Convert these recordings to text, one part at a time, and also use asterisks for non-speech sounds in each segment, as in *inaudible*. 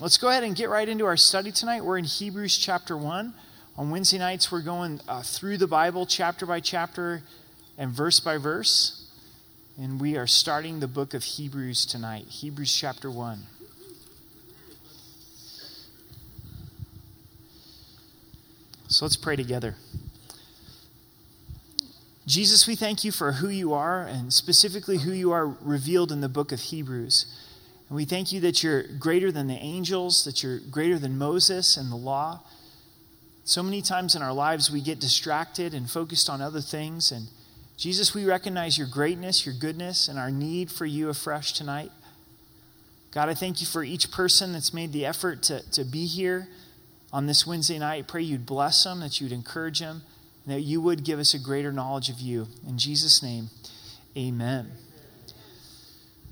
let's go ahead and get right into our study tonight. We're in Hebrews chapter 1. On Wednesday nights, we're going uh, through the Bible chapter by chapter and verse by verse. And we are starting the book of Hebrews tonight, Hebrews chapter 1. So let's pray together. Jesus, we thank you for who you are and specifically who you are revealed in the book of Hebrews. And we thank you that you're greater than the angels, that you're greater than Moses and the law. So many times in our lives we get distracted and focused on other things. And Jesus, we recognize your greatness, your goodness, and our need for you afresh tonight. God, I thank you for each person that's made the effort to, to be here on this Wednesday night. I pray you'd bless them, that you'd encourage them, and that you would give us a greater knowledge of you. In Jesus' name, amen.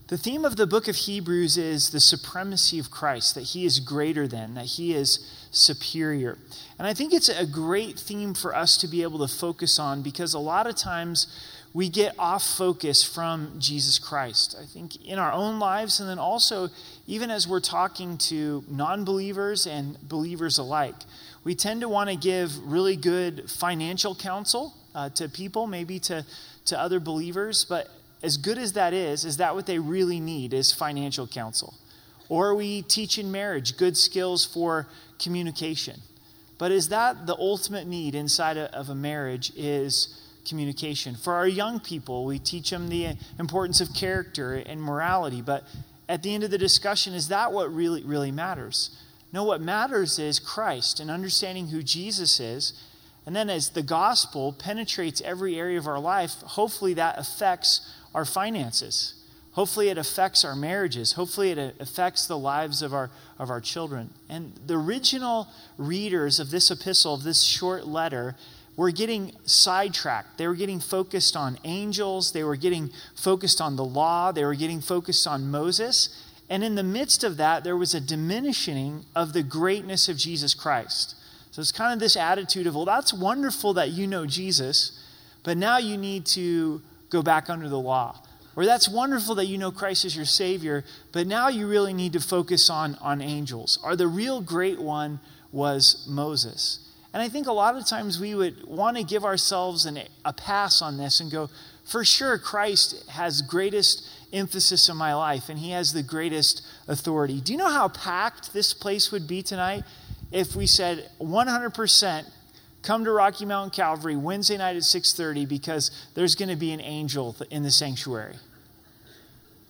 The theme of the book of Hebrews is the supremacy of Christ, that he is greater than, that he is superior. And I think it's a great theme for us to be able to focus on because a lot of times we get off focus from Jesus Christ. I think in our own lives, and then also even as we're talking to non believers and believers alike, we tend to want to give really good financial counsel uh, to people, maybe to, to other believers, but as good as that is, is that what they really need is financial counsel? Or are we teach in marriage good skills for communication. But is that the ultimate need inside of a marriage is communication? For our young people, we teach them the importance of character and morality, but at the end of the discussion, is that what really really matters? No, what matters is Christ and understanding who Jesus is. And then as the gospel penetrates every area of our life, hopefully that affects our finances. Hopefully, it affects our marriages. Hopefully, it uh, affects the lives of our, of our children. And the original readers of this epistle, of this short letter, were getting sidetracked. They were getting focused on angels. They were getting focused on the law. They were getting focused on Moses. And in the midst of that, there was a diminishing of the greatness of Jesus Christ. So it's kind of this attitude of, well, that's wonderful that you know Jesus, but now you need to go back under the law. Or that's wonderful that you know Christ is your Savior, but now you really need to focus on, on angels. Or the real great one was Moses. And I think a lot of times we would want to give ourselves an, a pass on this and go, for sure, Christ has greatest emphasis in my life and he has the greatest authority. Do you know how packed this place would be tonight if we said 100% come to Rocky Mountain Calvary Wednesday night at 6:30 because there's going to be an angel in the sanctuary.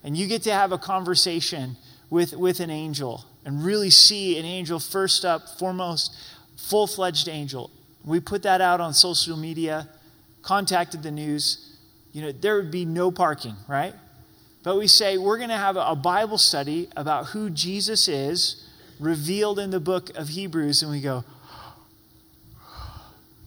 And you get to have a conversation with, with an angel and really see an angel first up, foremost, full-fledged angel. We put that out on social media, contacted the news. You know, there would be no parking, right? But we say we're going to have a Bible study about who Jesus is revealed in the book of Hebrews and we go,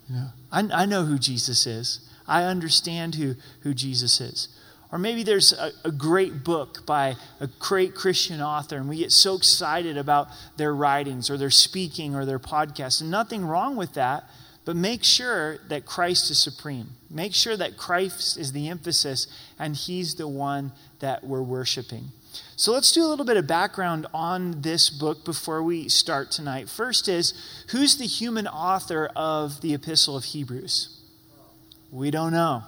you know, I, I know who Jesus is. I understand who, who Jesus is. Or maybe there's a, a, great book by a great Christian author, and we get so excited about their writings or their speaking or their podcast. And nothing wrong with that, but make sure that Christ is supreme. Make sure that Christ is the emphasis and He's the one that we're worshiping. So let's do a little bit of background on this book before we start tonight. First is who's the human author of the Epistle of Hebrews? We don't know.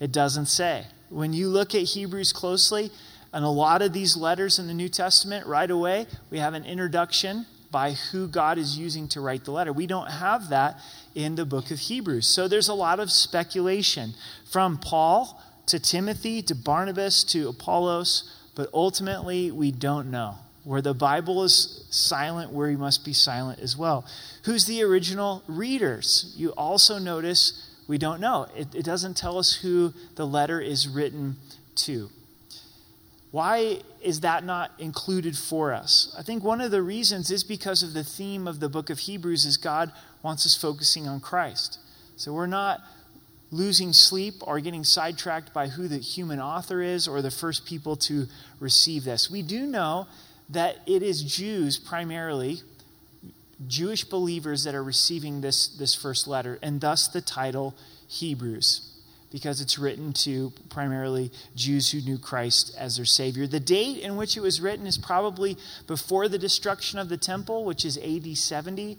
It doesn't say. When you look at Hebrews closely, and a lot of these letters in the New Testament, right away, we have an introduction by who God is using to write the letter. We don't have that in the book of Hebrews. So there's a lot of speculation from Paul to Timothy to Barnabas to Apollos but ultimately, we don't know. Where the Bible is silent, where you must be silent as well. Who's the original readers? You also notice we don't know. It, it doesn't tell us who the letter is written to. Why is that not included for us? I think one of the reasons is because of the theme of the book of Hebrews is God wants us focusing on Christ. So we're not losing sleep or getting sidetracked by who the human author is or the first people to receive this. We do know that it is Jews primarily, Jewish believers that are receiving this, this first letter, and thus the title Hebrews. because it's written to primarily Jews who knew Christ as their Savior. The date in which it was written is probably before the destruction of the temple, which is AD 70.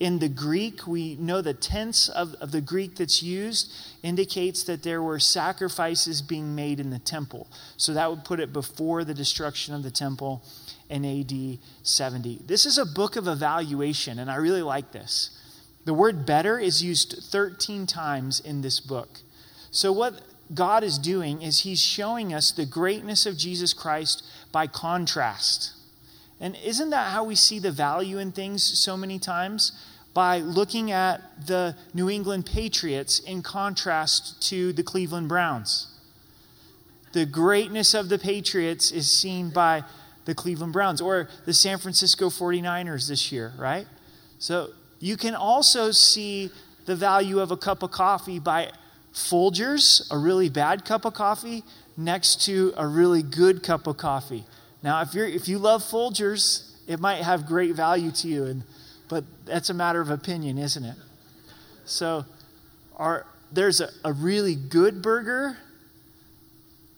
In the Greek, we know the tense of, of the Greek that's used indicates that there were sacrifices being made in the temple. So that would put it before the destruction of the temple in AD 70. This is a book of evaluation, and I really like this. The word better is used 13 times in this book. So, what God is doing is He's showing us the greatness of Jesus Christ by contrast. And isn't that how we see the value in things so many times? By looking at the New England Patriots in contrast to the Cleveland Browns. The greatness of the Patriots is seen by the Cleveland Browns or the San Francisco 49ers this year, right? So you can also see the value of a cup of coffee by Folgers, a really bad cup of coffee, next to a really good cup of coffee. Now, if, you're, if you love Folgers, it might have great value to you, and, but that's a matter of opinion, isn't it? So, there's a, a really good burger,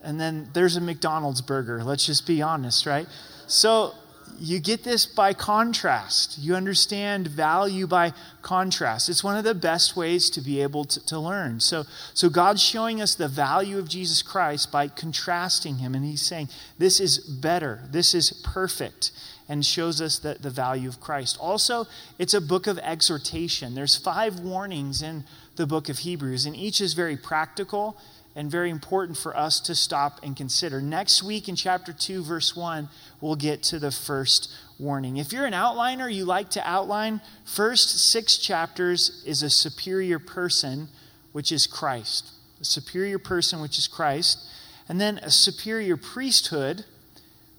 and then there's a McDonald's burger. Let's just be honest, right? So, you get this by contrast. You understand value by contrast. It's one of the best ways to be able to, to, learn. So, so God's showing us the value of Jesus Christ by contrasting him. And he's saying, this is better, this is perfect, and shows us the, the value of Christ. Also, it's a book of exhortation. There's five warnings in the book of Hebrews, and each is very practical and very important for us to stop and consider. Next week in chapter 2, verse 1, we'll get to the first warning. If you're an outliner, you like to outline, first six chapters is a superior person, which is Christ. A superior person, which is Christ. And then a superior priesthood,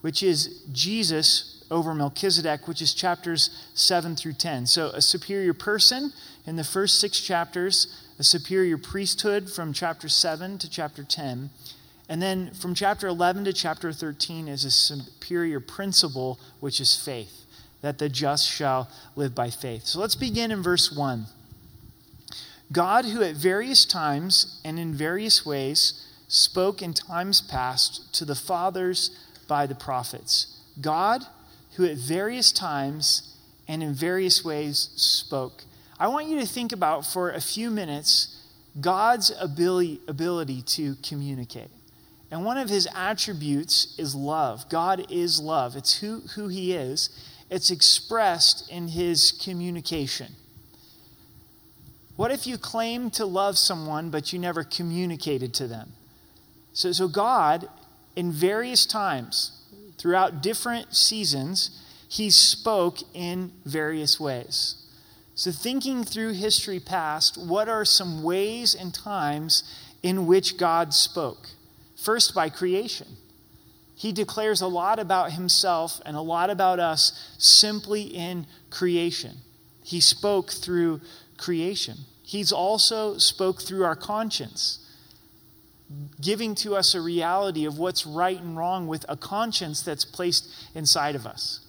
which is Jesus over Melchizedek, which is chapters 7 through 10. So a superior person in the first six chapters a superior priesthood from chapter 7 to chapter 10. And then from chapter 11 to chapter 13 is a superior principle, which is faith, that the just shall live by faith. So let's begin in verse 1. God, who at various times and in various ways spoke in times past to the fathers by the prophets. God, who at various times and in various ways spoke. I want you to think about for a few minutes God's ability, ability to communicate. And one of his attributes is love. God is love, it's who, who he is, it's expressed in his communication. What if you claim to love someone, but you never communicated to them? So, so God, in various times, throughout different seasons, he spoke in various ways. So, thinking through history past, what are some ways and times in which God spoke? First, by creation. He declares a lot about himself and a lot about us simply in creation. He spoke through creation. He's also spoke through our conscience, giving to us a reality of what's right and wrong with a conscience that's placed inside of us.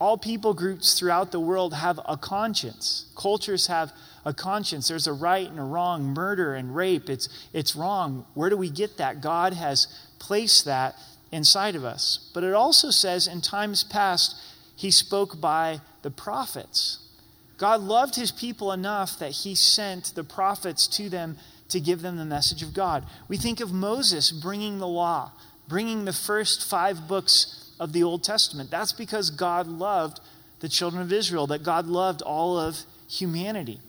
All people groups throughout the world have a conscience. Cultures have a conscience. There's a right and a wrong, murder and rape. It's, it's wrong. Where do we get that? God has placed that inside of us. But it also says in times past, he spoke by the prophets. God loved his people enough that he sent the prophets to them to give them the message of God. We think of Moses bringing the law, bringing the first five books of the Old Testament. That's because God loved the children of Israel, that God loved all of humanity.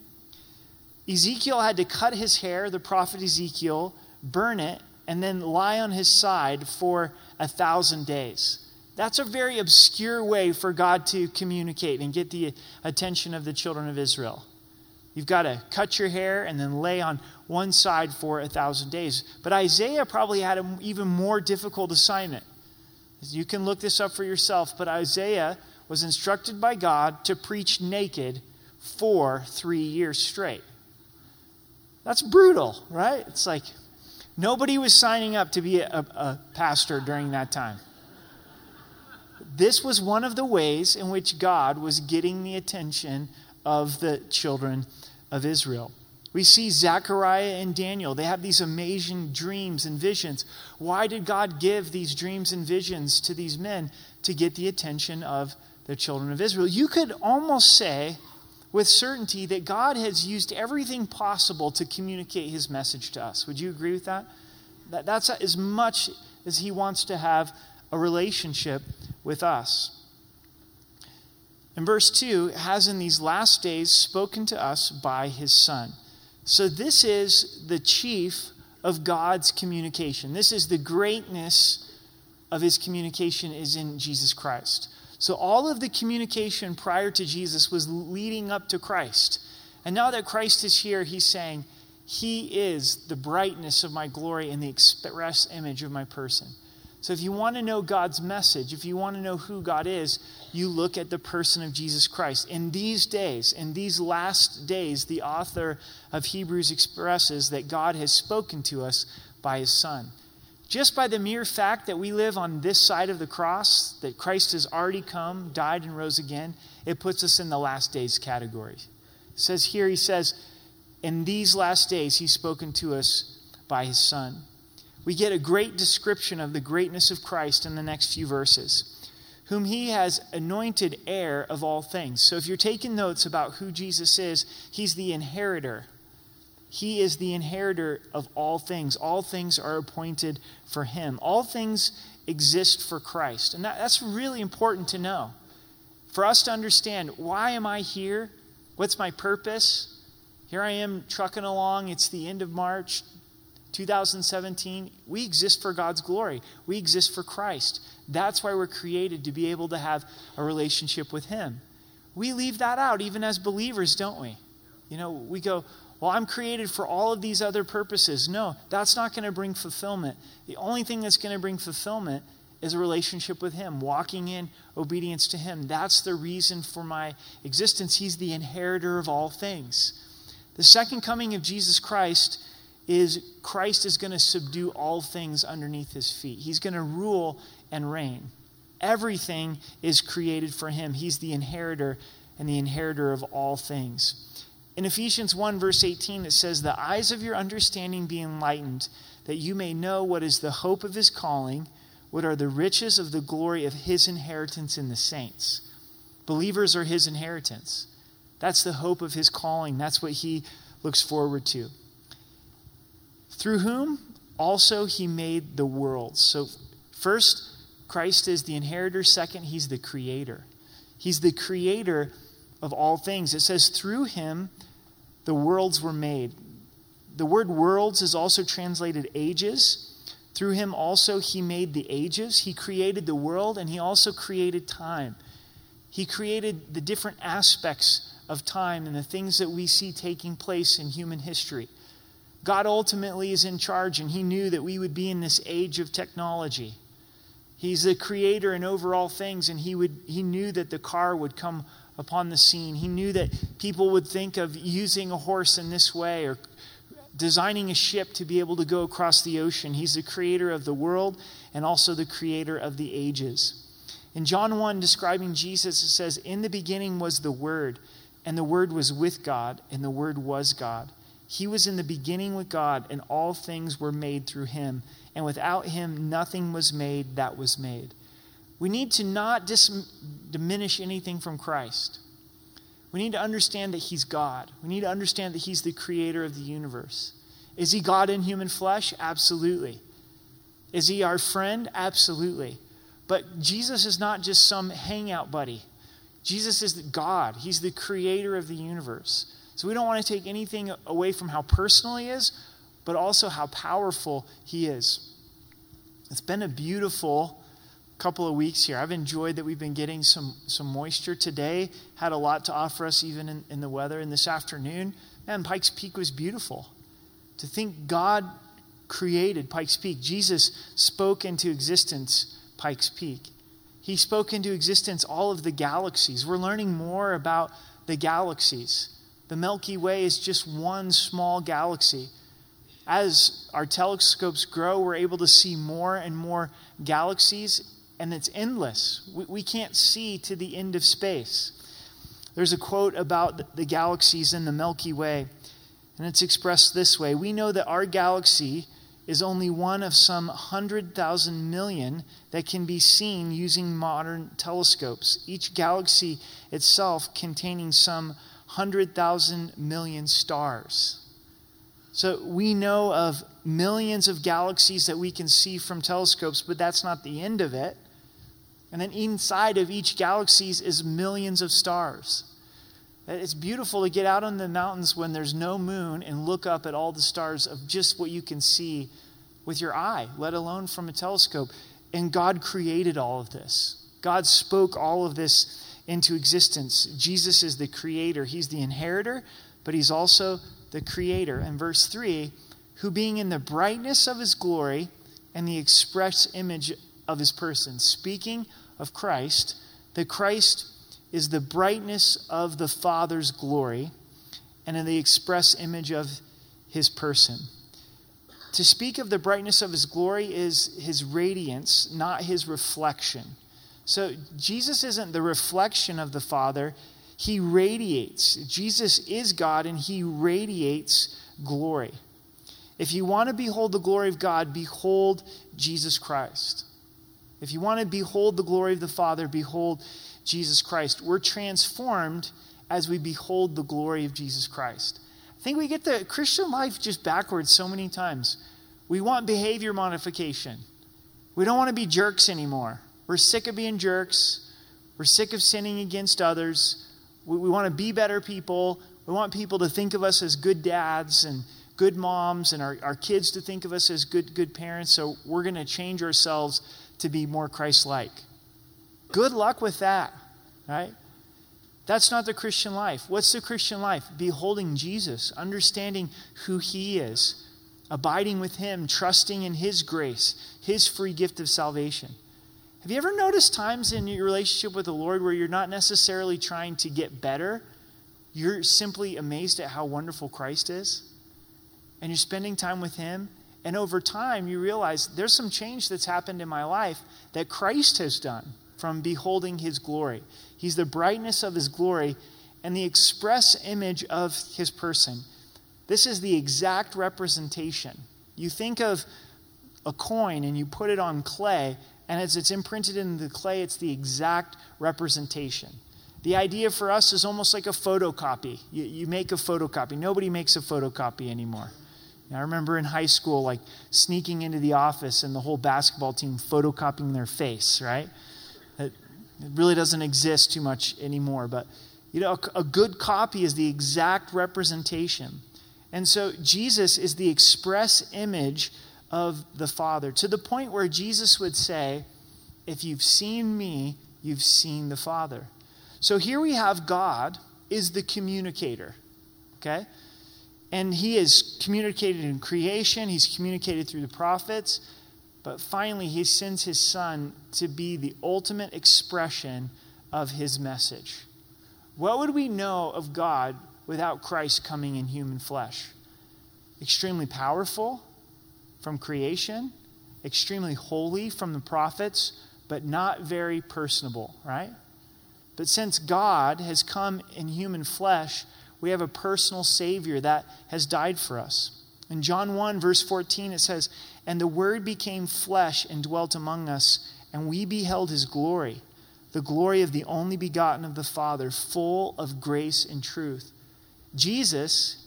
Ezekiel had to cut his hair, the prophet Ezekiel, burn it, and then lie on his side for a thousand days. That's a very obscure way for God to communicate and get the attention of the children of Israel. You've got to cut your hair and then lay on one side for a thousand days. But Isaiah probably had an even more difficult assignment. You can look this up for yourself, but Isaiah was instructed by God to preach naked for three years straight. That's brutal, right? It's like nobody was signing up to be a, a, pastor during that time. This was one of the ways in which God was getting the attention of the children of Israel. We see Zechariah and Daniel. They have these amazing dreams and visions. Why did God give these dreams and visions to these men? To get the attention of the children of Israel. You could almost say with certainty that God has used everything possible to communicate his message to us. Would you agree with that? that that's as much as he wants to have a relationship with us. In verse 2, has in these last days spoken to us by his Son. So, this is the chief of God's communication. This is the greatness of his communication is in Jesus Christ. So, all of the communication prior to Jesus was leading up to Christ. And now that Christ is here, he's saying, He is the brightness of my glory and the express image of my person. So, if you want to know God's message, if you want to know who God is, you look at the person of Jesus Christ. In these days, in these last days, the author of Hebrews expresses that God has spoken to us by his Son. Just by the mere fact that we live on this side of the cross, that Christ has already come, died, and rose again, it puts us in the last days category. It says here, he says, in these last days, he's spoken to us by his Son we get a great description of the greatness of Christ in the next few verses. Whom he has anointed heir of all things. So if you're taking notes about who Jesus is, he's the inheritor. He is the inheritor of all things. All things are appointed for him. All things exist for Christ. And that, that's really important to know. For us to understand why am I here? What's my purpose? Here I am trucking along. It's the end of March. 2017, we exist for God's glory. We exist for Christ. That's why we're created to be able to have a relationship with Him. We leave that out even as believers, don't we? You know, we go, well, I'm created for all of these other purposes. No, that's not going to bring fulfillment. The only thing that's going to bring fulfillment is a relationship with Him, walking in obedience to Him. That's the reason for my existence. He's the inheritor of all things. The second coming of Jesus Christ is Christ is going to subdue all things underneath his feet. He's going to rule and reign. Everything is created for him. He's the inheritor and the inheritor of all things. In Ephesians 1, verse 18, it says, The eyes of your understanding be enlightened, that you may know what is the hope of his calling, what are the riches of the glory of his inheritance in the saints. Believers are his inheritance. That's the hope of his calling. That's what he looks forward to through whom also he made the worlds. So, first, Christ is the inheritor. Second, he's the creator. He's the creator of all things. It says, through him the worlds were made. The word worlds is also translated ages. Through him also he made the ages. He created the world and he also created time. He created the different aspects of time and the things that we see taking place in human history. God ultimately is in charge, and He knew that we would be in this age of technology. He's the creator and over all things, and he, would, he knew that the car would come upon the scene. He knew that people would think of using a horse in this way or designing a ship to be able to go across the ocean. He's the creator of the world and also the creator of the ages. In John 1, describing Jesus, it says, In the beginning was the Word, and the Word was with God, and the Word was God. He was in the beginning with God, and all things were made through him. And without him, nothing was made that was made. We need to not dis- diminish anything from Christ. We need to understand that he's God. We need to understand that he's the creator of the universe. Is he God in human flesh? Absolutely. Is he our friend? Absolutely. But Jesus is not just some hangout buddy. Jesus is God. He's the creator of the universe. So we don't want to take anything away from how personal he is, but also how powerful he is. It's been a beautiful couple of weeks here. I've enjoyed that we've been getting some, some moisture today, had a lot to offer us even in, in the weather. And this afternoon, man, Pikes Peak was beautiful. To think God created Pikes Peak, Jesus spoke into existence Pikes Peak. He spoke into existence all of the galaxies. We're learning more about the galaxies. The Milky Way is just one small galaxy. As our telescopes grow, we're able to see more and more galaxies, and it's endless. We, we can't see to the end of space. There's a quote about the galaxies in the Milky Way. And it's expressed this way We know that our galaxy is only one of some 100,000 million that can be seen using modern telescopes, each galaxy itself containing some 100,000 million stars. So we know of millions of galaxies that we can see from telescopes, but that's not the end of it. And then inside of each galaxy is millions of stars. It's beautiful to get out on the mountains when there's no moon and look up at all the stars of just what you can see with your eye, let alone from a telescope. And God created all of this. God spoke all of this into existence. Jesus is the creator, He's the inheritor, but He's also the creator. And verse 3 who being in the brightness of His glory and the express image of His person, speaking of Christ, that Christ is the brightness of the Father's glory and in the express image of his person. To speak of the brightness of his glory is his radiance, not his reflection. So Jesus isn't the reflection of the Father, he radiates. Jesus is God and he radiates glory. If you want to behold the glory of God, behold Jesus Christ. If you want to behold the glory of the Father, behold Jesus Christ. We're transformed as we behold the glory of Jesus Christ. I think we get the Christian life just backwards so many times. We want behavior modification. We don't want to be jerks anymore. We're sick of being jerks. We're sick of sinning against others. We, we want to be better people. We want people to think of us as good dads and good moms and our, our kids to think of us as good, good parents. So we're going to change ourselves to be more Christ like. Good luck with that, right? That's not the Christian life. What's the Christian life? Beholding Jesus, understanding who he is, abiding with him, trusting in his grace, his free gift of salvation. Have you ever noticed times in your relationship with the Lord where you're not necessarily trying to get better? You're simply amazed at how wonderful Christ is? And you're spending time with him, and over time you realize there's some change that's happened in my life that Christ has done from beholding his glory. He's the brightness of his glory and the express image of his person. This is the exact representation. You think of a coin and you put it on clay, and as it's imprinted in the clay, it's the exact representation. The idea for us is almost like a photocopy. You, you make a photocopy. Nobody makes a photocopy anymore. I remember in high school, like sneaking into the office and the whole basketball team photocopying their face, right? It really doesn't exist too much anymore. But, you know, a, a good copy is the exact representation. And so Jesus is the express image of the Father to the point where Jesus would say, If you've seen me, you've seen the Father. So here we have God is the communicator, okay? And he is communicated in creation, he's communicated through the prophets, but finally, he sends his son to be the ultimate expression of his message. What would we know of God without Christ coming in human flesh? Extremely powerful from creation, extremely holy from the prophets, but not very personable, right? But since God has come in human flesh, we have a personal Savior that has died for us. In John 1, verse 14, it says, And the Word became flesh and dwelt among us, and we beheld his glory, the glory of the only begotten of the Father, full of grace and truth. Jesus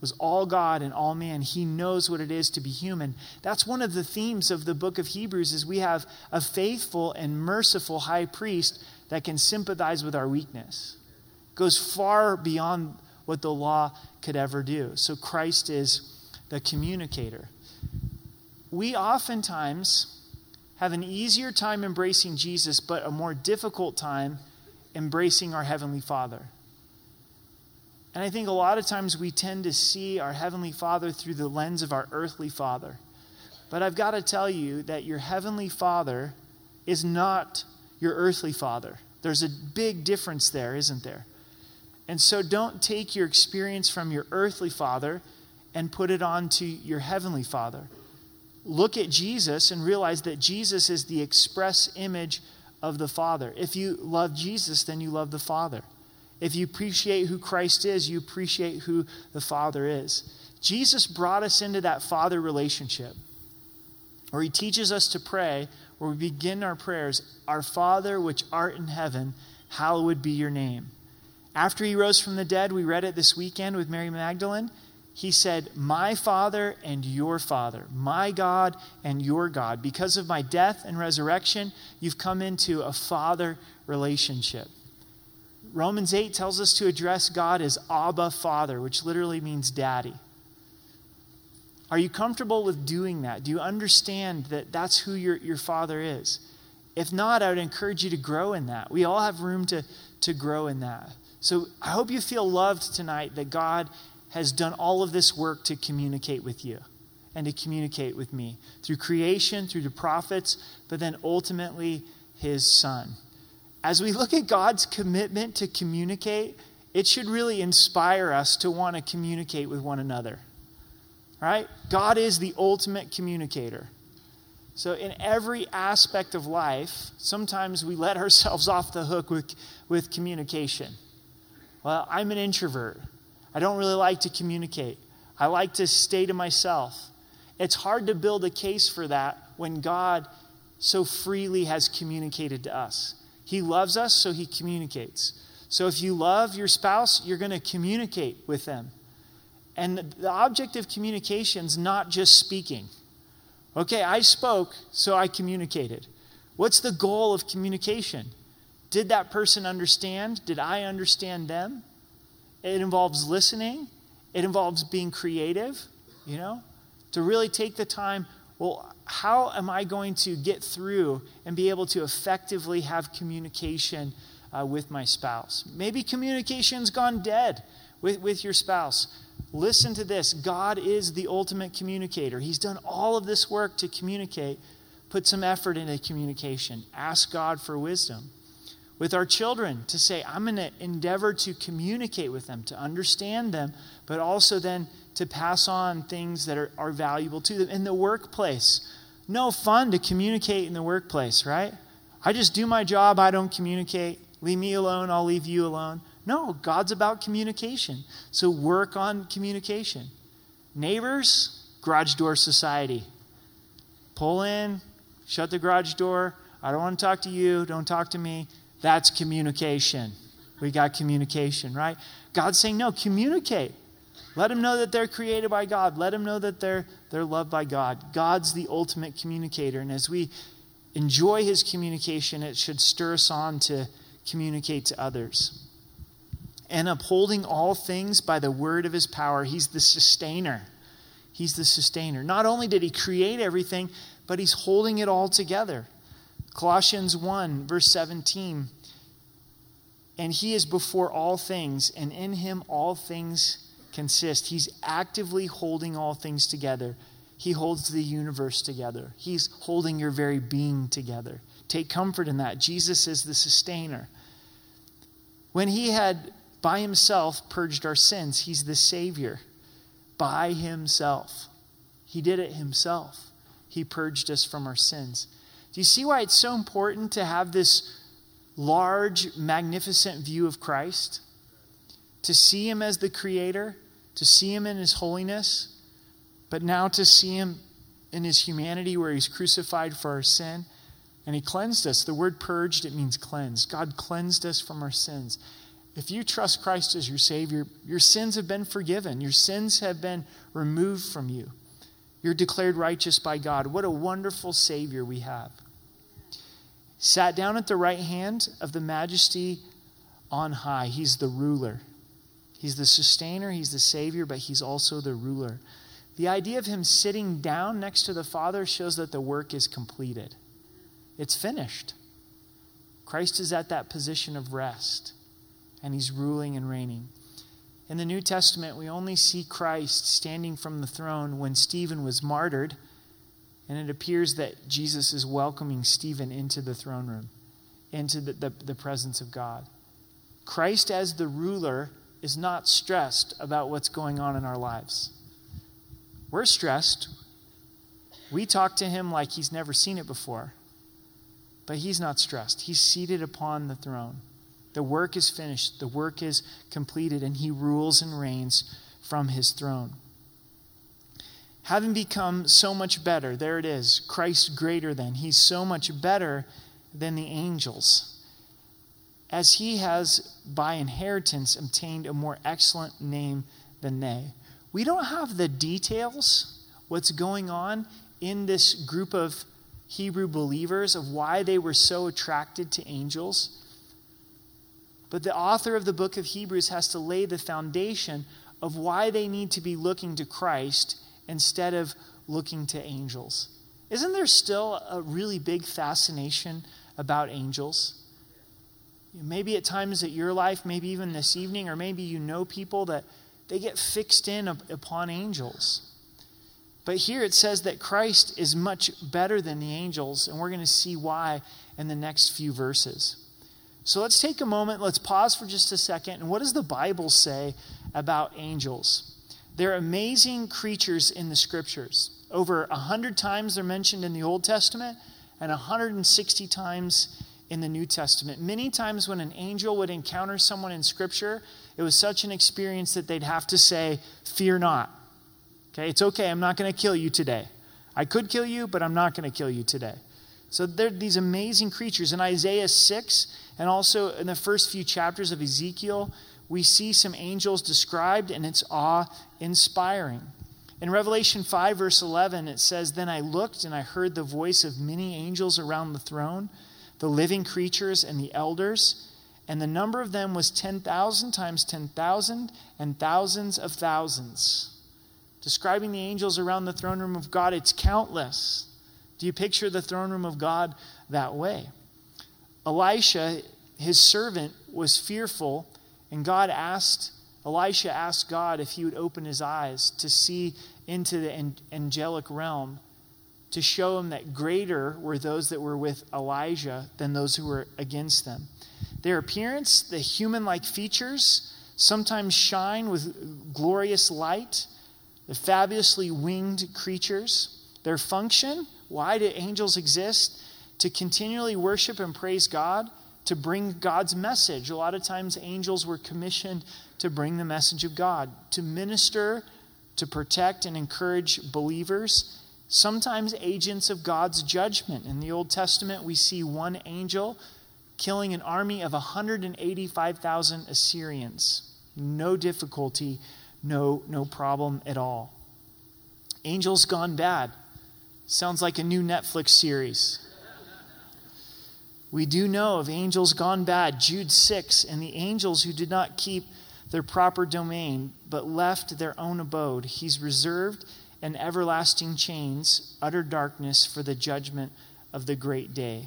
was all God and all man. He knows what it is to be human. That's one of the themes of the book of Hebrews is we have a faithful and merciful high priest that can sympathize with our weakness. Goes far beyond what the law could ever do. So Christ is the communicator. We oftentimes have an easier time embracing Jesus, but a more difficult time embracing our Heavenly Father. And I think a lot of times we tend to see our Heavenly Father through the lens of our earthly Father. But I've got to tell you that your Heavenly Father is not your earthly Father. There's a big difference there, isn't there? And so don't take your experience from your earthly Father and put it on to your heavenly Father. Look at Jesus and realize that Jesus is the express image of the Father. If you love Jesus, then you love the Father. If you appreciate who Christ is, you appreciate who the Father is. Jesus brought us into that Father relationship where He teaches us to pray, where we begin our prayers Our Father, which art in heaven, hallowed be your name. After He rose from the dead, we read it this weekend with Mary Magdalene. He said, My Father and your Father, my God and your God. Because of my death and resurrection, you've come into a Father relationship. Romans 8 tells us to address God as Abba Father, which literally means daddy. Are you comfortable with doing that? Do you understand that that's who your, your Father is? If not, I would encourage you to grow in that. We all have room to, to grow in that. So I hope you feel loved tonight that God has done all of this work to communicate with you and to communicate with me through creation, through the prophets, but then ultimately his son. As we look at God's commitment to communicate, it should really inspire us to want to communicate with one another. Right? God is the ultimate communicator. So, in every aspect of life, sometimes we let *laughs* ourselves off the hook with, with communication. Well, I'm an introvert. I don't really like to communicate. I like to stay to myself. It's hard to build a case for that when God so freely has communicated to us. He loves us, so He communicates. So if you love your spouse, you're going to communicate with them. And the object of communication is not just speaking. Okay, I spoke, so I communicated. What's the goal of communication? Did that person understand? Did I understand them? It involves listening, it involves being creative, you know, to really take the time. Well, how am I going to get through and be able to effectively have communication uh, with my spouse? Maybe communication's gone dead with, with your spouse. Listen to this God is the ultimate communicator. He's done all of this work to communicate. Put some effort into communication. Ask God for wisdom with our children to say, I'm going to endeavor to communicate with them, to understand them, but also then to pass on things that are, are valuable to them. In the workplace, no fun to communicate in the workplace, right? I just do my job, I don't communicate. Leave me alone, I'll leave you alone. No, God's about communication. So work on communication. Neighbors, garage door society. Pull in, shut the garage door. I don't want to talk to you, don't talk to me. That's communication. We got communication, right? God's saying, no, communicate. Let them know that they're created by God. Let them know that they're, they're loved by God. God's the ultimate communicator. And as we enjoy his communication, it should stir us on to communicate to others. And upholding all things by the word of his power, he's the sustainer. He's the sustainer. Not only did he create everything, but he's holding it all together. Colossians 1, verse 17. And he is before all things, and in him all things consist. He's actively holding all things together. He holds the universe together. He's holding your very being together. Take comfort in that. Jesus is the sustainer. When he had by himself purged our sins, he's the Savior. By himself. He did it himself. He purged us from our sins. Do you see why it's so important to have this large, magnificent view of Christ? To see him as the creator, to see him in his holiness, but now to see him in his humanity where he's crucified for our sin and he cleansed us. The word purged, it means cleansed. God cleansed us from our sins. If you trust Christ as your Savior, your sins have been forgiven, your sins have been removed from you. You're declared righteous by God. What a wonderful Savior we have sat down at the right hand of the majesty on high. He's the ruler. He's the sustainer, he's the savior, but he's also the ruler. The idea of him sitting down next to the Father shows that the work is completed. It's finished. Christ is at that position of rest, and he's ruling and reigning. In the New Testament, we only see Christ standing from the throne when Stephen was martyred and it appears that Jesus is welcoming Stephen into the throne room, into the, the, the, presence of God. Christ, as the ruler, is not stressed about what's going on in our lives. We're stressed. We talk to him like he's never seen it before, but he's not stressed. He's seated upon the throne. The work is finished, the work is completed, and he rules and reigns from his throne. Having become so much better, there it is, Christ greater than. He's so much better than the angels, as he has by inheritance obtained a more excellent name than they. We don't have the details, what's going on in this group of Hebrew believers, of why they were so attracted to angels. But the author of the book of Hebrews has to lay the foundation of why they need to be looking to Christ instead of looking to angels. Isn't there still a really big fascination about angels? Maybe at times at your life, maybe even this evening, or maybe you know people that they get fixed in upon angels. But here it says that Christ is much better than the angels, and we're going to see why in the next few verses. So let's take a moment, let's pause for just a second. And what does the Bible say about angels? They're amazing creatures in the scriptures. Over 100 times they're mentioned in the Old Testament, and 160 times in the New Testament. Many times when an angel would encounter someone in Scripture, it was such an experience that they'd have to say, Fear not. Okay, it's okay, I'm not going to kill you today. I could kill you, but I'm not going to kill you today. So they're these amazing creatures. In Isaiah 6, and also in the first few chapters of Ezekiel, we see some angels described, and it's awe inspiring. In Revelation 5, verse 11, it says, Then I looked, and I heard the voice of many angels around the throne, the living creatures, and the elders and the number of them was 10,000 times 10,000 and thousands of thousands. Describing the angels around the throne room of God, it's countless. Do you picture the throne room of God that way? Elisha, his servant, was fearful, and God asked, Elisha asked God if he would open his eyes to see into the angelic realm to show him that greater were those that were with Elijah than those who were against them. Their appearance, the human like features, sometimes shine with glorious light. The fabulously winged creatures. Their function, why do angels exist? To continually worship and praise God, to bring God's message. A lot of times, angels were commissioned to bring the message of God, to minister, to protect and encourage believers. Sometimes agents of God's judgment. In the Old Testament, we see one angel killing an army of 185,000 Assyrians. No difficulty, no, no problem at all. Angels Gone Bad. Sounds like a new Netflix series. We do know of angels gone bad, Jude 6, and the angels who did not keep their proper domain, but left their own abode. He's reserved in everlasting chains, utter darkness for the judgment of the great day.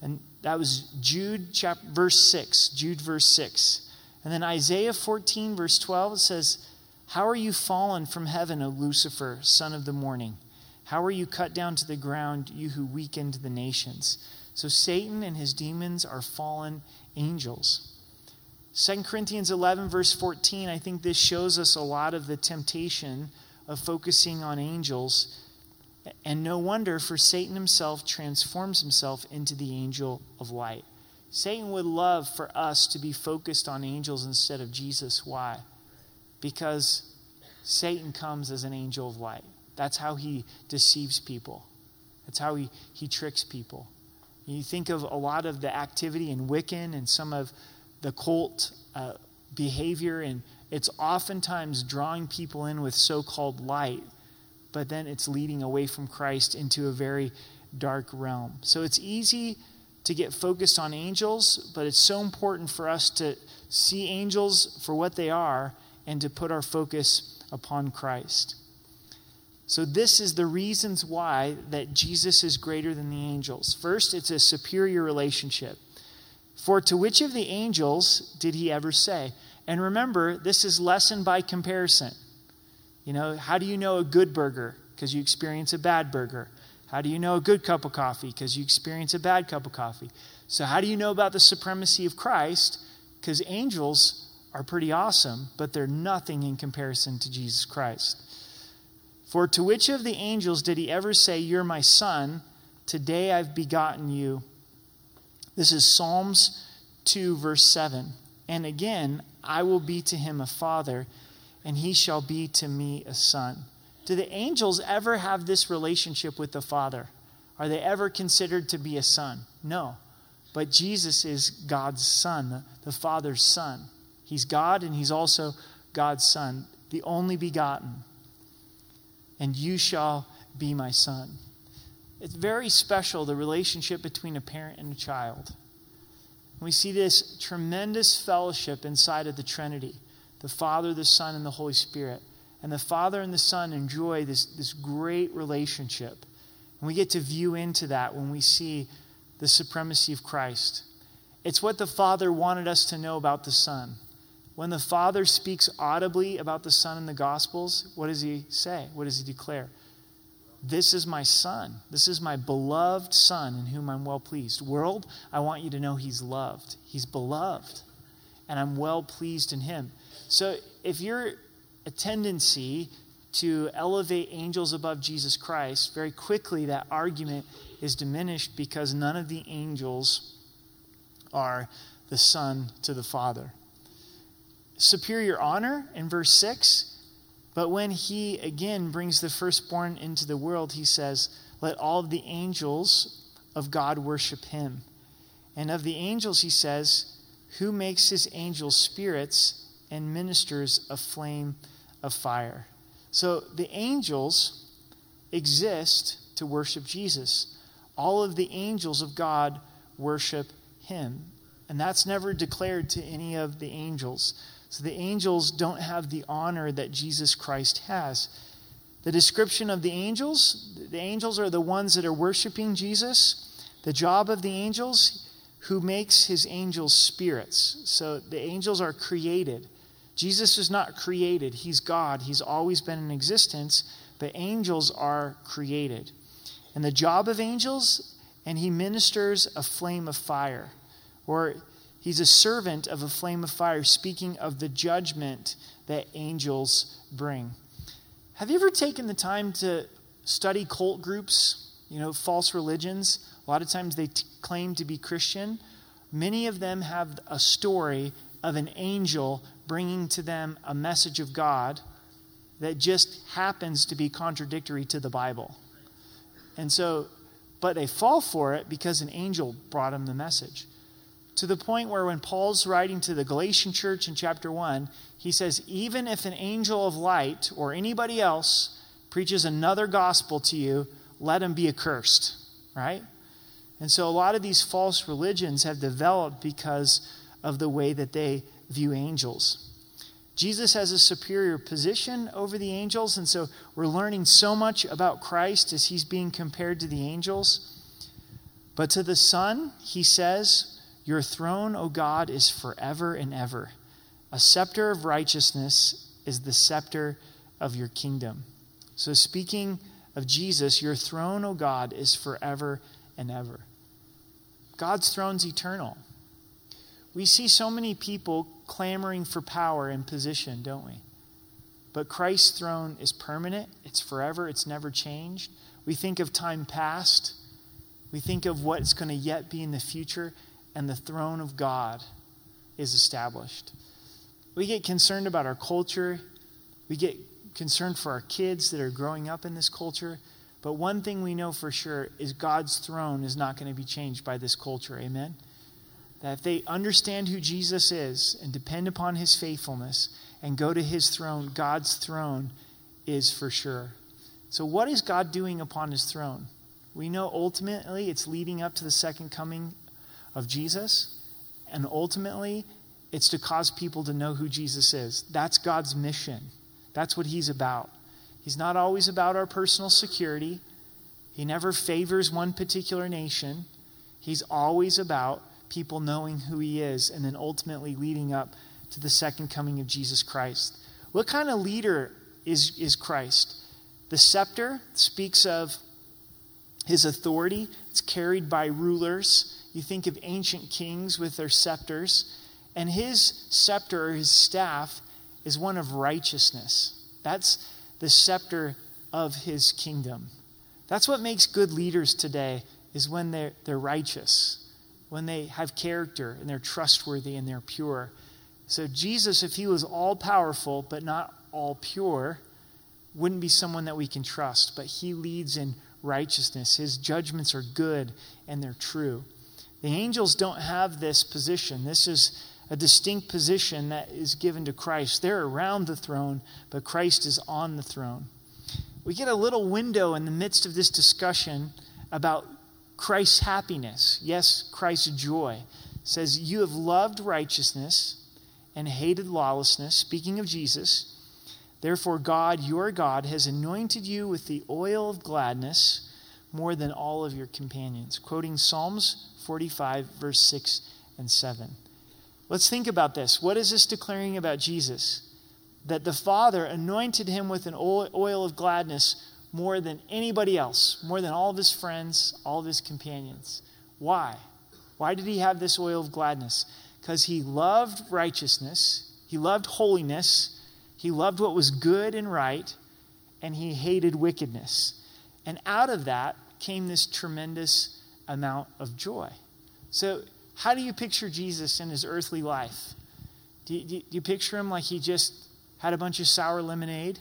And that was Jude chapter, verse 6. Jude verse 6. And then Isaiah 14, verse 12, it says, How are you fallen from heaven, O Lucifer, son of the morning? How are you cut down to the ground, you who weakened the nations? So Satan and his demons are fallen angels. 2 Corinthians 11, verse 14, I think this shows us a lot of the temptation of focusing on angels and no wonder, for Satan himself transforms himself into the angel of light. Satan would love for us to be focused on angels instead of Jesus. Why? Because Satan comes as an angel of light. That's how he deceives people, that's how he, he tricks people. You think of a lot of the activity in Wiccan and some of the cult uh, behavior, and it's oftentimes drawing people in with so called light but then it's leading away from Christ into a very dark realm. So it's easy to get focused on angels, but it's so important for us to see angels for what they are and to put our focus upon Christ. So this is the reasons why that Jesus is greater than the angels. First, it's a superior relationship. For to which of the angels did he ever say? And remember, this is lesson by comparison. You know, how do you know a good burger? Because you experience a bad burger. How do you know a good cup of coffee? Because you experience a bad cup of coffee. So, how do you know about the supremacy of Christ? Because angels are pretty awesome, but they're nothing in comparison to Jesus Christ. For to which of the angels did he ever say, You're my son, today I've begotten you? This is Psalms 2, verse 7. And again, I will be to him a father, and he shall be to me a son. Do the angels ever have this relationship with the Father? Are they ever considered to be a son? No. But Jesus is God's son, the Father's son. He's God and he's also God's son, the only begotten. And you shall be my son. It's very special, the relationship between a parent and a child. We see this tremendous fellowship inside of the Trinity the Father, the Son, and the Holy Spirit. And the Father and the Son enjoy this, this great relationship. And we get to view into that when we see the supremacy of Christ. It's what the Father wanted us to know about the Son. When the Father speaks audibly about the Son in the Gospels, what does he say? What does he declare? This is my Son. This is my beloved Son in whom I'm well pleased. World, I want you to know he's loved. He's beloved. And I'm well pleased in him. So if you're a tendency to elevate angels above Jesus Christ, very quickly that argument is diminished because none of the angels are the Son to the Father. Superior honor in verse 6 but when he again brings the firstborn into the world, he says, Let all the angels of God worship him. And of the angels, he says, Who makes his angels spirits and ministers a flame of fire? So the angels exist to worship Jesus. All of the angels of God worship him. And that's never declared to any of the angels. So the angels don't have the honor that Jesus Christ has. The description of the angels the angels are the ones that are worshiping Jesus. The job of the angels, who makes his angels spirits. So the angels are created. Jesus is not created, he's God. He's always been in existence, but angels are created. And the job of angels, and he ministers a flame of fire. Or He's a servant of a flame of fire, speaking of the judgment that angels bring. Have you ever taken the time to study cult groups, you know, false religions? A lot of times they t- claim to be Christian. Many of them have a story of an angel bringing to them a message of God that just happens to be contradictory to the Bible. And so, but they fall for it because an angel brought them the message to the point where when Paul's writing to the Galatian church in chapter 1, he says, even if an angel of light or anybody else preaches another gospel to you, let him be accursed, right? And so a lot of these false religions have developed because of the way that they view angels. Jesus has a superior position over the angels, and so we're learning so much about Christ as he's being compared to the angels. But to the Son, he says, your throne, O God, is forever and ever. A scepter of righteousness is the scepter of your kingdom. So, speaking of Jesus, your throne, O God, is forever and ever. God's throne's eternal. We see so many people clamoring for power and position, don't we? But Christ's throne is permanent, it's forever, it's never changed. We think of time past, we think of what's going to yet be in the future and the throne of God is established. We get concerned about our culture. We get concerned for our kids that are growing up in this culture. But one thing we know for sure is God's throne is not going to be changed by this culture. Amen? That if they understand who Jesus is and depend upon his faithfulness and go to his throne, God's throne is for sure. So, what is God doing upon his throne? We know ultimately it's leading up to the second coming of Jesus. And ultimately, it's to cause people to know who Jesus is. That's God's mission. That's what He's about. He's not always about our personal security, He never favors one particular nation. He's always about people knowing who He is and then ultimately leading up to the second coming of Jesus Christ. What kind of leader is, is Christ? The scepter speaks of his authority, it's carried by rulers. You think of ancient kings with their scepters, and his scepter or his staff is one of righteousness. That's the scepter of his kingdom. That's what makes good leaders today is when they're, they're righteous. when they have character and they're trustworthy and they're pure. So, Jesus, if he was all powerful but not all pure, wouldn't be someone that we can trust. But he leads in righteousness. His judgments are good and they're true. The angels don't have this position. This is a distinct position that is given to Christ. They're around the throne, but Christ is on the throne. We get a little window in the midst of this discussion about Christ's happiness. Yes, Christ's joy. It says, You have loved righteousness and hated lawlessness. Speaking of Jesus, therefore, God, your God, has anointed you with the oil of gladness more than all of your companions. Quoting Psalms 45, verse 6 and 7. Let's think about this. What is this declaring about Jesus? That the Father anointed him with an oil of gladness more than anybody else, more than all of his friends, all of his companions. Why? Why did he have this oil of gladness? Because he loved righteousness, he loved holiness, he loved what was good and right, and he hated wickedness. And out of that came this tremendous amount of joy. So, how do you picture Jesus in his earthly life? Do you, do you picture him like he just had a bunch of sour lemonade?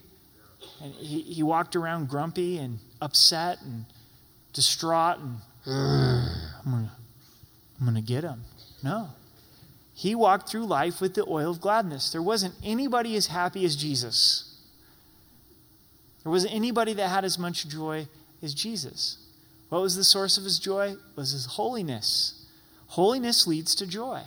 And he, he walked around grumpy and upset and distraught and, I'm going to I'm going to get him. No. He walked through life with the oil of gladness. There wasn't anybody as happy as Jesus. There wasn't anybody that had as much joy as Jesus. What was the source of his joy? It was his holiness. Holiness leads to joy.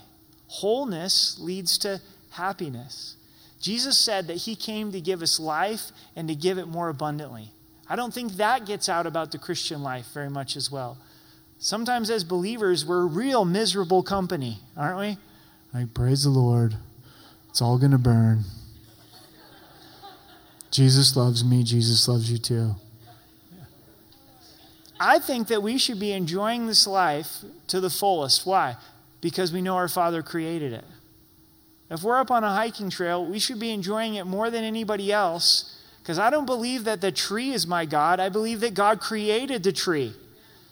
Wholeness leads to happiness. Jesus said that he came to give us life and to give it more abundantly. I don't think that gets out about the Christian life very much as well. Sometimes, as believers, we're real miserable company, aren't we? Like, praise the Lord. It's all going to burn. Jesus loves me. Jesus loves you too. I think that we should be enjoying this life to the fullest. Why? Because we know our Father created it. If we're up on a hiking trail, we should be enjoying it more than anybody else because I don't believe that the tree is my God. I believe that God created the tree.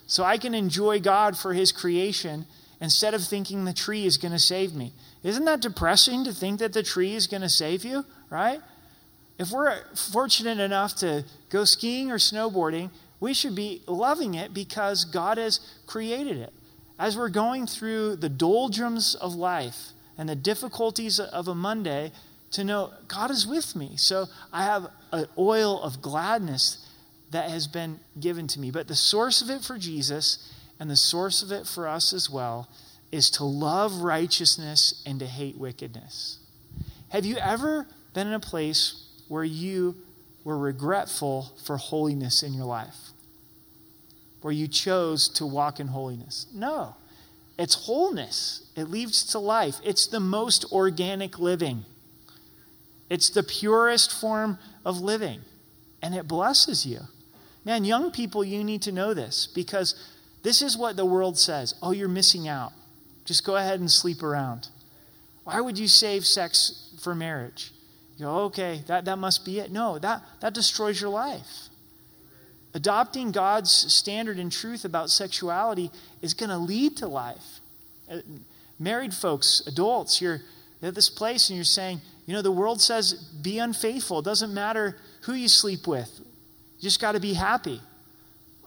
So I can enjoy God for his creation instead of thinking the tree is going to save me. Isn't that depressing to think that the tree is going to save you, right? If we're fortunate enough to go skiing or snowboarding, we should be loving it because God has created it. As we're going through the doldrums of life, and the difficulties of a Monday to know God is with me. So I have an oil of gladness that has been given to me. But the source of it for Jesus and the source of it for us as well is to love righteousness and to hate wickedness. Have you ever been in a place where you were regretful for holiness in your life? Where you chose to walk in holiness? No. It's wholeness, it leads to life. It's the most organic living, it's the purest form of living, and it blesses you. Man, young people, you need to know this because this is what the world says. Oh, you're missing out. Just go ahead and sleep around. Why would you save sex for marriage? You go, okay, that, that must be it. No, that, that destroys your life. Adopting God's standard and truth about sexuality is going to lead to life. Uh, married folks, adults, you're at this place and you're saying, you know, the world says be unfaithful. It doesn't matter who you sleep with, you just got to be happy.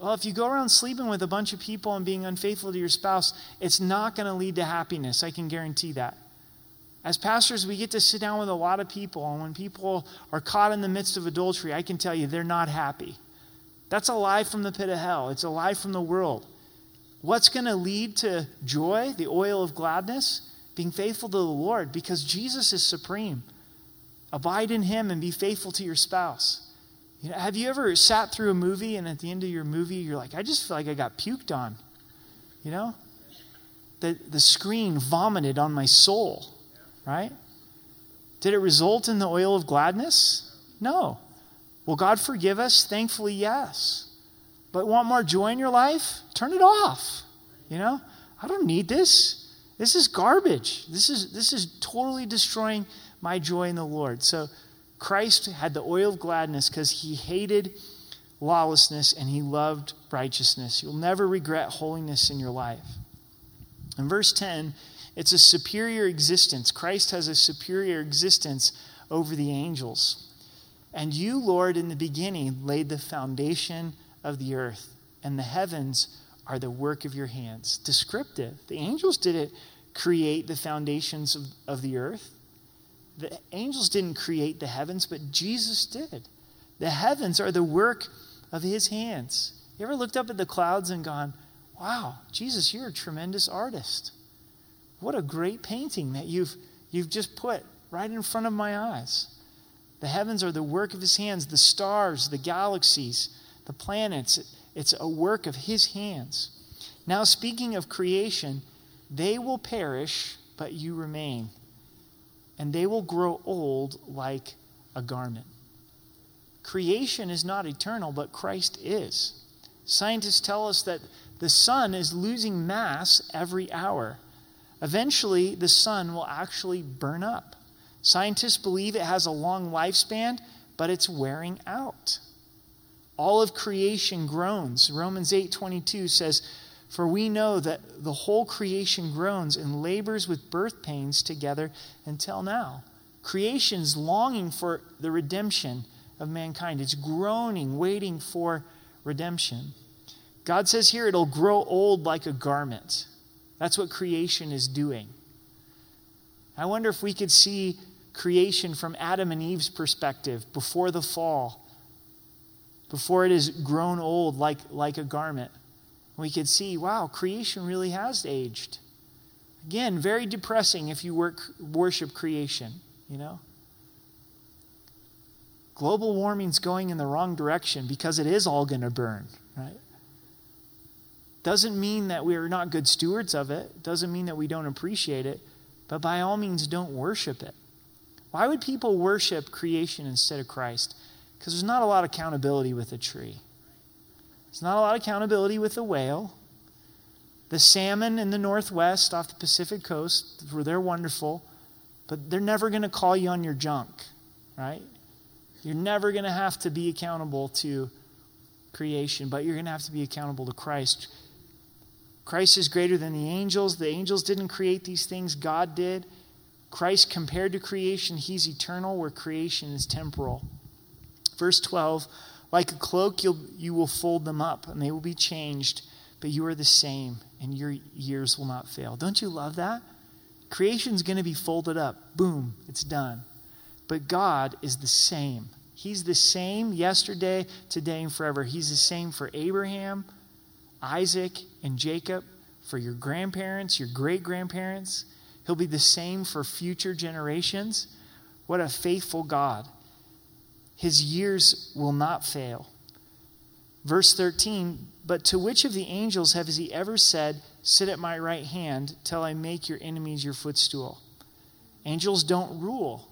Well, if you go around sleeping with a bunch of people and being unfaithful to your spouse, it's not going to lead to happiness. I can guarantee that. As pastors, we get to sit down with a lot of people, and when people are caught in the midst of adultery, I can tell you they're not happy. That's a lie from the pit of hell, it's a lie from the world. What's going to lead to joy, the oil of gladness? Being faithful to the Lord because Jesus is supreme. Abide in Him and be faithful to your spouse. You know, have you ever sat through a movie and at the end of your movie you're like, I just feel like I got puked on? You know? The, the screen vomited on my soul, right? Did it result in the oil of gladness? No. Will God forgive us? Thankfully, yes. But want more joy in your life? Turn it off. You know? I don't need this. This is garbage. This is this is totally destroying my joy in the Lord. So Christ had the oil of gladness because he hated lawlessness and he loved righteousness. You'll never regret holiness in your life. In verse 10, it's a superior existence. Christ has a superior existence over the angels. And you, Lord, in the beginning laid the foundation of the earth, and the heavens are the work of your hands. Descriptive. The angels didn't create the foundations of, of the earth. The angels didn't create the heavens, but Jesus did. The heavens are the work of his hands. You ever looked up at the clouds and gone, wow, Jesus, you're a tremendous artist. What a great painting that you've, you've just put right in front of my eyes. The heavens are the work of his hands, the stars, the galaxies, the planets. It's a work of his hands. Now, speaking of creation, they will perish, but you remain, and they will grow old like a garment. Creation is not eternal, but Christ is. Scientists tell us that the sun is losing mass every hour. Eventually, the sun will actually burn up. Scientists believe it has a long lifespan, but it's wearing out. All of creation groans. Romans 8:22 says, "For we know that the whole creation groans and labors with birth pains together until now." Creation's longing for the redemption of mankind. It's groaning, waiting for redemption. God says here it'll grow old like a garment. That's what creation is doing. I wonder if we could see creation from Adam and Eve's perspective before the fall, before it has grown old like, like a garment. We could see, wow, creation really has aged. Again, very depressing if you work, worship creation, you know? Global warming's going in the wrong direction because it is all going to burn, right? Doesn't mean that we're not good stewards of it, doesn't mean that we don't appreciate it, but by all means, don't worship it. Why would people worship creation instead of Christ? Because there's not a lot of accountability with a tree. There's not a lot of accountability with a whale. The salmon in the northwest off the Pacific coast, they're wonderful, but they're never going to call you on your junk, right? You're never going to have to be accountable to creation, but you're going to have to be accountable to Christ. Christ is greater than the angels. The angels didn't create these things, God did. Christ, compared to creation, he's eternal, where creation is temporal. Verse 12 Like a cloak, you'll, you will fold them up, and they will be changed, but you are the same, and your years will not fail. Don't you love that? Creation's going to be folded up. Boom, it's done. But God is the same. He's the same yesterday, today, and forever. He's the same for Abraham, Isaac, and Jacob, for your grandparents, your great grandparents. He'll be the same for future generations. What a faithful God. His years will not fail. Verse 13, but to which of the angels has he ever said, Sit at my right hand till I make your enemies your footstool? Angels don't rule.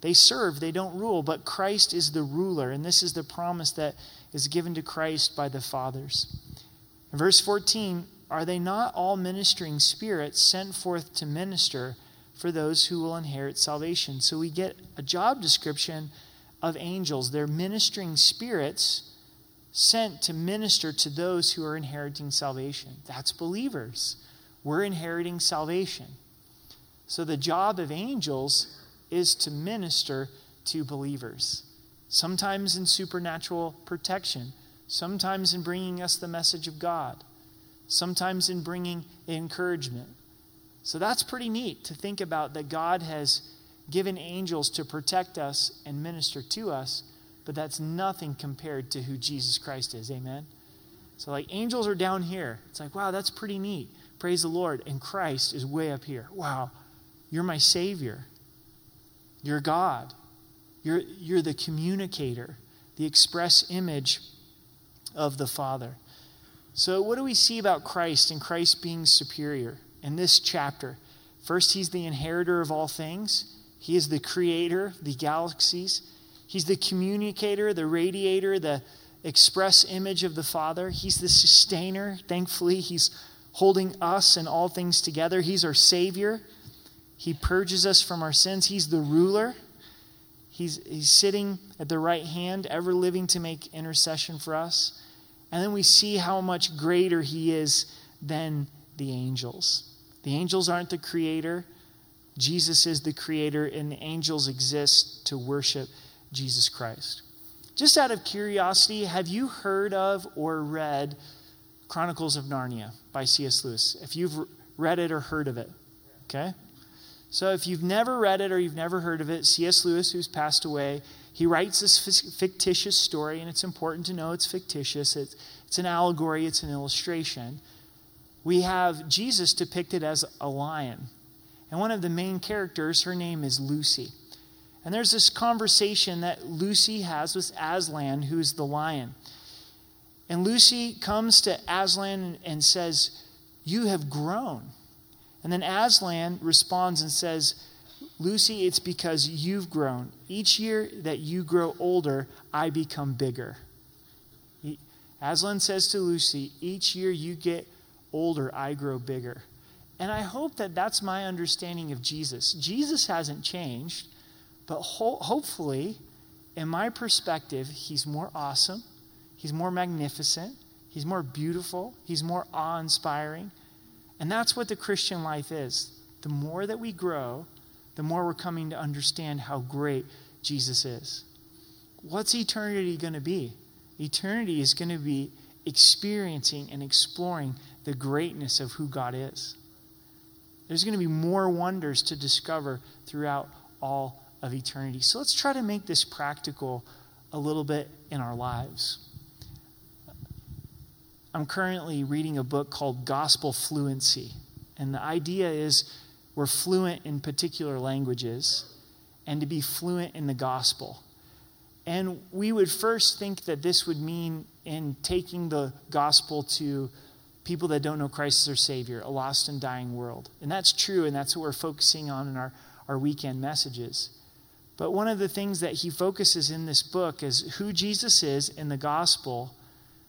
They serve, they don't rule, but Christ is the ruler, and this is the promise that is given to Christ by the fathers. In verse 14, are they not all ministering spirits sent forth to minister for those who will inherit salvation? So we get a job description of angels. They're ministering spirits sent to minister to those who are inheriting salvation. That's believers. We're inheriting salvation. So the job of angels is to minister to believers, sometimes in supernatural protection, sometimes in bringing us the message of God sometimes in bringing encouragement. So that's pretty neat to think about that God has given angels to protect us and minister to us, but that's nothing compared to who Jesus Christ is. Amen? So, like, angels are down here. It's like, wow, that's pretty neat. Praise the Lord. And Christ is way up here. Wow, you're my Savior. You're God. You're, you're the communicator, the express image of the Father. So, what do we see about Christ and Christ being superior in this chapter? First, he's the inheritor of all things, he is the creator the galaxies, he's the communicator, the radiator, the express image of the Father, he's the sustainer. Thankfully, he's holding us and all things together. He's our Savior. He purges us from our sins. He's the ruler. He's, he's sitting at the right hand, ever living to make intercession for us. And then we see how much greater he is than the angels. The angels aren't the creator, Jesus is the creator, and the angels exist to worship Jesus Christ. Just out of curiosity, have you heard of or read Chronicles of Narnia by C.S. Lewis? If you've read it or heard of it, okay? So if you've never read it or you've never heard of it, C.S. Lewis, who's passed away, he writes this fictitious story, and it's important to know it's fictitious. It's, it's an allegory, it's an illustration. We have Jesus depicted as a lion. And one of the main characters, her name is Lucy. And there's this conversation that Lucy has with Aslan, who's the lion. And Lucy comes to Aslan and says, You have grown. And then Aslan responds and says, Lucy, it's because you've grown. Each year that you grow older, I become bigger. Aslan says to Lucy, Each year you get older, I grow bigger. And I hope that that's my understanding of Jesus. Jesus hasn't changed, but ho- hopefully, in my perspective, he's more awesome, he's more magnificent, he's more beautiful, he's more awe inspiring. And that's what the Christian life is. The more that we grow, the more we're coming to understand how great Jesus is. What's eternity going to be? Eternity is going to be experiencing and exploring the greatness of who God is. There's going to be more wonders to discover throughout all of eternity. So let's try to make this practical a little bit in our lives. I'm currently reading a book called Gospel Fluency. And the idea is we're fluent in particular languages and to be fluent in the gospel. And we would first think that this would mean in taking the gospel to people that don't know Christ as their Savior, a lost and dying world. And that's true, and that's what we're focusing on in our, our weekend messages. But one of the things that he focuses in this book is who Jesus is in the gospel,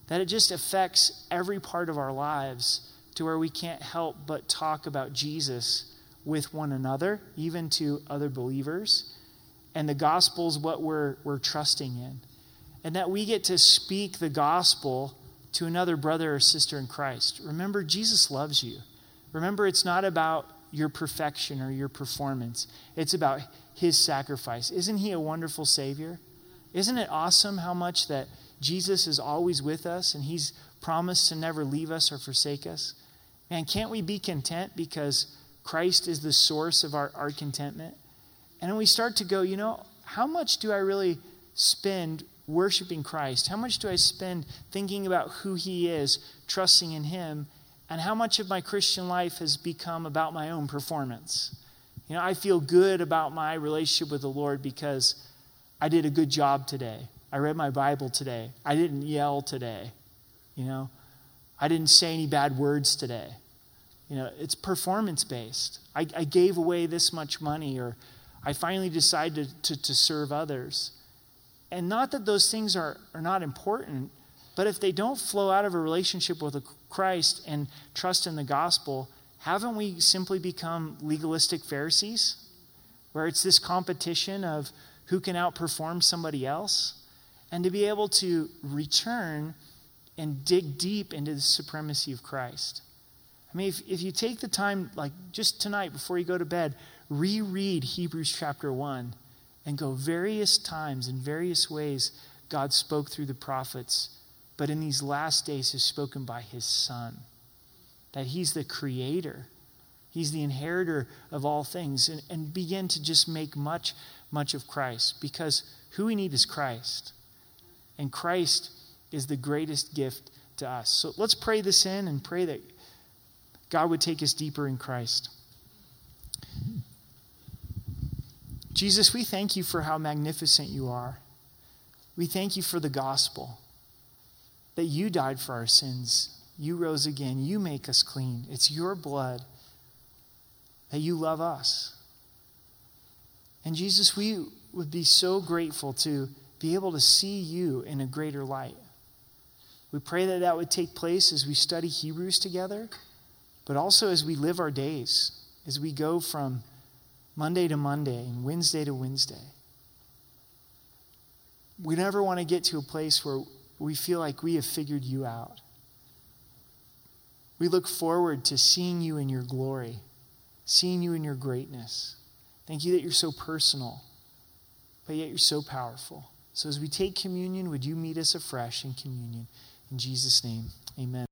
that it just affects every part of our lives to where we can't help but talk about Jesus with one another, even to other believers. And the gospel is what we're, we're trusting in. And that we get to speak the gospel to another brother or sister in Christ. Remember, Jesus loves you. Remember, it's not about your perfection or your performance, it's about his sacrifice. Isn't he a wonderful Savior? Isn't it awesome how much that Jesus is always with us and he's promised to never leave us or forsake us? Man, can't we be content because Christ is the source of our, our contentment? And then we start to go, you know, how much do I really spend worshiping Christ? How much do I spend thinking about who He is, trusting in Him? And how much of my Christian life has become about my own performance? You know, I feel good about my relationship with the Lord because I did a good job today. I read my Bible today. I didn't yell today. You know, I didn't say any bad words today. You know, it's performance based. I, I gave away this much money, or I finally decided to, to serve others. And not that those things are, are not important, but if they don't flow out of a relationship with Christ and trust in the gospel, haven't we simply become legalistic Pharisees? Where it's this competition of who can outperform somebody else? And to be able to return and dig deep into the supremacy of Christ. I mean, if, if you take the time, like just tonight before you go to bed, reread Hebrews chapter 1 and go various times in various ways God spoke through the prophets, but in these last days has spoken by his Son. That he's the creator, he's the inheritor of all things, and, and begin to just make much, much of Christ because who we need is Christ. And Christ is the greatest gift to us. So let's pray this in and pray that God would take us deeper in Christ. Jesus, we thank you for how magnificent you are. We thank you for the gospel that you died for our sins. You rose again. You make us clean. It's your blood that you love us. And Jesus, we would be so grateful to be able to see you in a greater light. We pray that that would take place as we study Hebrews together, but also as we live our days, as we go from Monday to Monday and Wednesday to Wednesday. We never want to get to a place where we feel like we have figured you out. We look forward to seeing you in your glory, seeing you in your greatness. Thank you that you're so personal, but yet you're so powerful. So as we take communion, would you meet us afresh in communion? In Jesus' name, amen.